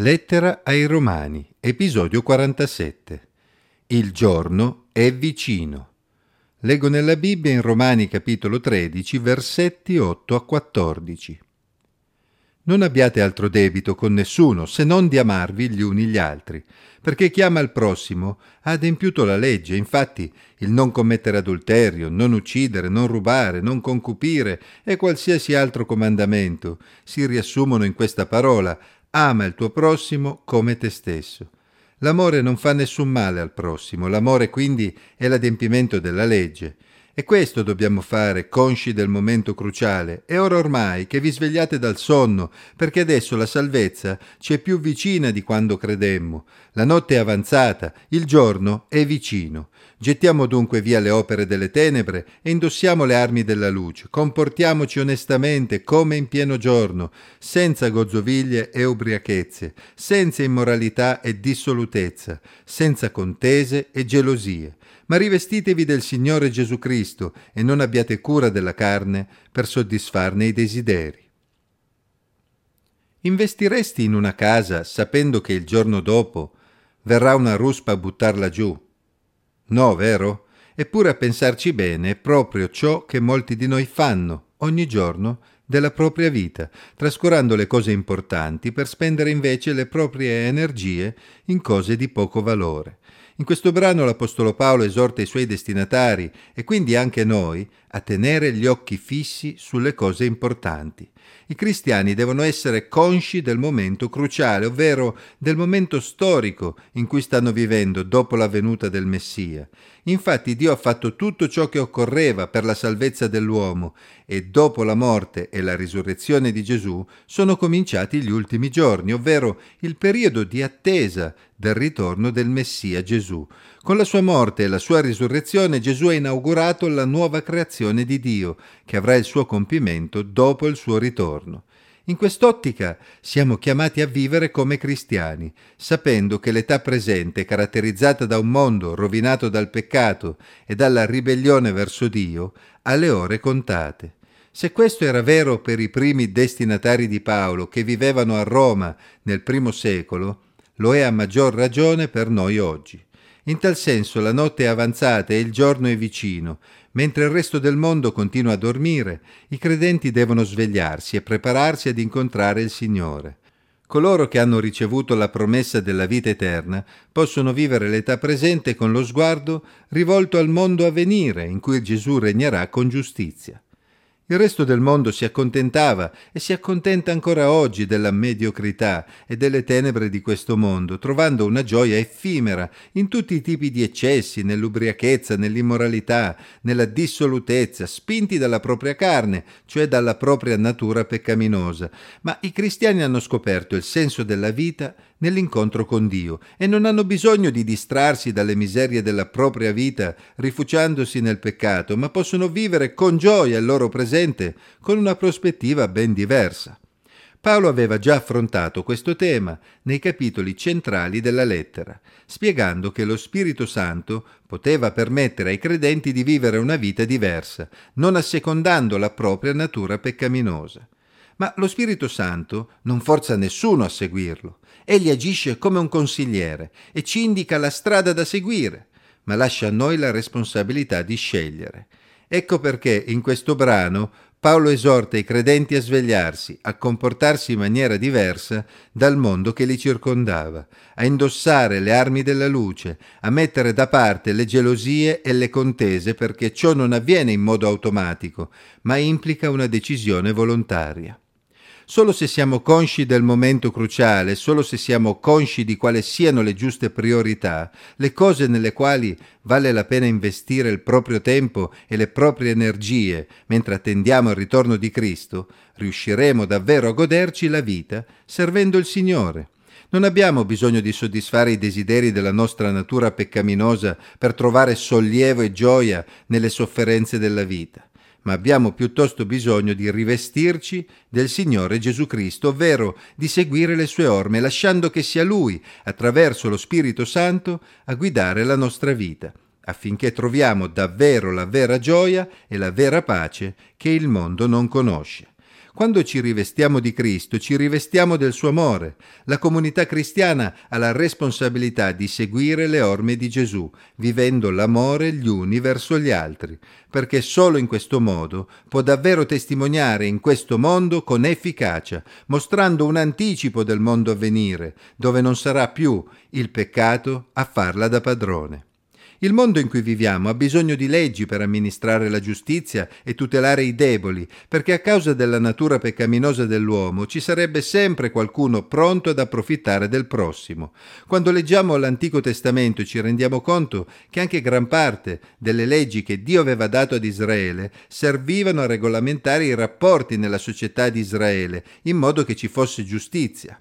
Lettera ai Romani, episodio 47. Il giorno è vicino. Leggo nella Bibbia in Romani capitolo 13, versetti 8 a 14. Non abbiate altro debito con nessuno se non di amarvi gli uni gli altri, perché chi ama il prossimo ha adempiuto la legge. Infatti, il non commettere adulterio, non uccidere, non rubare, non concupire e qualsiasi altro comandamento si riassumono in questa parola Ama il tuo prossimo come te stesso. L'amore non fa nessun male al prossimo, l'amore quindi è l'adempimento della legge. E questo dobbiamo fare, consci del momento cruciale. È ora ormai che vi svegliate dal sonno, perché adesso la salvezza ci è più vicina di quando credemmo. La notte è avanzata, il giorno è vicino. Gettiamo dunque via le opere delle tenebre e indossiamo le armi della luce. Comportiamoci onestamente come in pieno giorno, senza gozzoviglie e ubriachezze, senza immoralità e dissolutezza, senza contese e gelosie ma rivestitevi del Signore Gesù Cristo e non abbiate cura della carne per soddisfarne i desideri. Investiresti in una casa sapendo che il giorno dopo verrà una ruspa a buttarla giù? No, vero? Eppure a pensarci bene è proprio ciò che molti di noi fanno ogni giorno della propria vita, trascurando le cose importanti per spendere invece le proprie energie in cose di poco valore. In questo brano l'Apostolo Paolo esorta i suoi destinatari e quindi anche noi a tenere gli occhi fissi sulle cose importanti. I cristiani devono essere consci del momento cruciale, ovvero del momento storico in cui stanno vivendo dopo la venuta del Messia. Infatti Dio ha fatto tutto ciò che occorreva per la salvezza dell'uomo e dopo la morte e la risurrezione di Gesù sono cominciati gli ultimi giorni, ovvero il periodo di attesa del ritorno del Messia Gesù. Con la sua morte e la sua risurrezione Gesù ha inaugurato la nuova creazione di Dio, che avrà il suo compimento dopo il suo ritorno. In quest'ottica siamo chiamati a vivere come cristiani, sapendo che l'età presente, caratterizzata da un mondo rovinato dal peccato e dalla ribellione verso Dio, ha le ore contate. Se questo era vero per i primi destinatari di Paolo che vivevano a Roma nel primo secolo, lo è a maggior ragione per noi oggi. In tal senso la notte è avanzata e il giorno è vicino. Mentre il resto del mondo continua a dormire, i credenti devono svegliarsi e prepararsi ad incontrare il Signore. Coloro che hanno ricevuto la promessa della vita eterna possono vivere l'età presente con lo sguardo rivolto al mondo a venire, in cui Gesù regnerà con giustizia. Il resto del mondo si accontentava e si accontenta ancora oggi della mediocrità e delle tenebre di questo mondo, trovando una gioia effimera in tutti i tipi di eccessi, nell'ubriachezza, nell'immoralità, nella dissolutezza, spinti dalla propria carne, cioè dalla propria natura peccaminosa. Ma i cristiani hanno scoperto il senso della vita nell'incontro con Dio e non hanno bisogno di distrarsi dalle miserie della propria vita rifugiandosi nel peccato, ma possono vivere con gioia il loro presente con una prospettiva ben diversa. Paolo aveva già affrontato questo tema nei capitoli centrali della lettera, spiegando che lo Spirito Santo poteva permettere ai credenti di vivere una vita diversa, non assecondando la propria natura peccaminosa. Ma lo Spirito Santo non forza nessuno a seguirlo. Egli agisce come un consigliere e ci indica la strada da seguire, ma lascia a noi la responsabilità di scegliere. Ecco perché in questo brano Paolo esorta i credenti a svegliarsi, a comportarsi in maniera diversa dal mondo che li circondava, a indossare le armi della luce, a mettere da parte le gelosie e le contese perché ciò non avviene in modo automatico, ma implica una decisione volontaria. Solo se siamo consci del momento cruciale, solo se siamo consci di quali siano le giuste priorità, le cose nelle quali vale la pena investire il proprio tempo e le proprie energie mentre attendiamo il ritorno di Cristo, riusciremo davvero a goderci la vita servendo il Signore. Non abbiamo bisogno di soddisfare i desideri della nostra natura peccaminosa per trovare sollievo e gioia nelle sofferenze della vita ma abbiamo piuttosto bisogno di rivestirci del Signore Gesù Cristo, ovvero di seguire le sue orme, lasciando che sia Lui, attraverso lo Spirito Santo, a guidare la nostra vita, affinché troviamo davvero la vera gioia e la vera pace che il mondo non conosce. Quando ci rivestiamo di Cristo, ci rivestiamo del suo amore. La comunità cristiana ha la responsabilità di seguire le orme di Gesù, vivendo l'amore gli uni verso gli altri, perché solo in questo modo può davvero testimoniare in questo mondo con efficacia, mostrando un anticipo del mondo a venire, dove non sarà più il peccato a farla da padrone. Il mondo in cui viviamo ha bisogno di leggi per amministrare la giustizia e tutelare i deboli, perché a causa della natura peccaminosa dell'uomo ci sarebbe sempre qualcuno pronto ad approfittare del prossimo. Quando leggiamo l'Antico Testamento ci rendiamo conto che anche gran parte delle leggi che Dio aveva dato ad Israele servivano a regolamentare i rapporti nella società di Israele, in modo che ci fosse giustizia.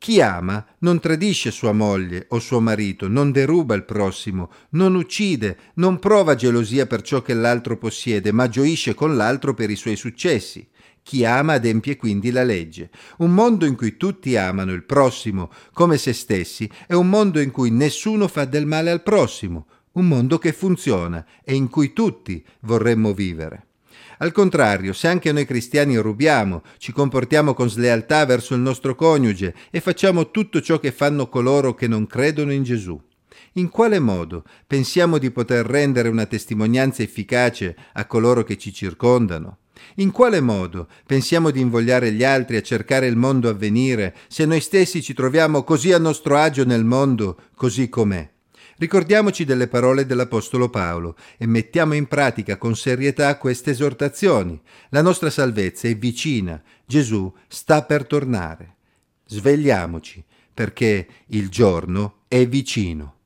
Chi ama non tradisce sua moglie o suo marito, non deruba il prossimo, non uccide, non prova gelosia per ciò che l'altro possiede, ma gioisce con l'altro per i suoi successi. Chi ama adempie quindi la legge. Un mondo in cui tutti amano il prossimo come se stessi è un mondo in cui nessuno fa del male al prossimo, un mondo che funziona e in cui tutti vorremmo vivere. Al contrario, se anche noi cristiani rubiamo, ci comportiamo con slealtà verso il nostro coniuge e facciamo tutto ciò che fanno coloro che non credono in Gesù, in quale modo pensiamo di poter rendere una testimonianza efficace a coloro che ci circondano? In quale modo pensiamo di invogliare gli altri a cercare il mondo a venire se noi stessi ci troviamo così a nostro agio nel mondo, così com'è? Ricordiamoci delle parole dell'Apostolo Paolo e mettiamo in pratica con serietà queste esortazioni. La nostra salvezza è vicina, Gesù sta per tornare. Svegliamoci, perché il giorno è vicino.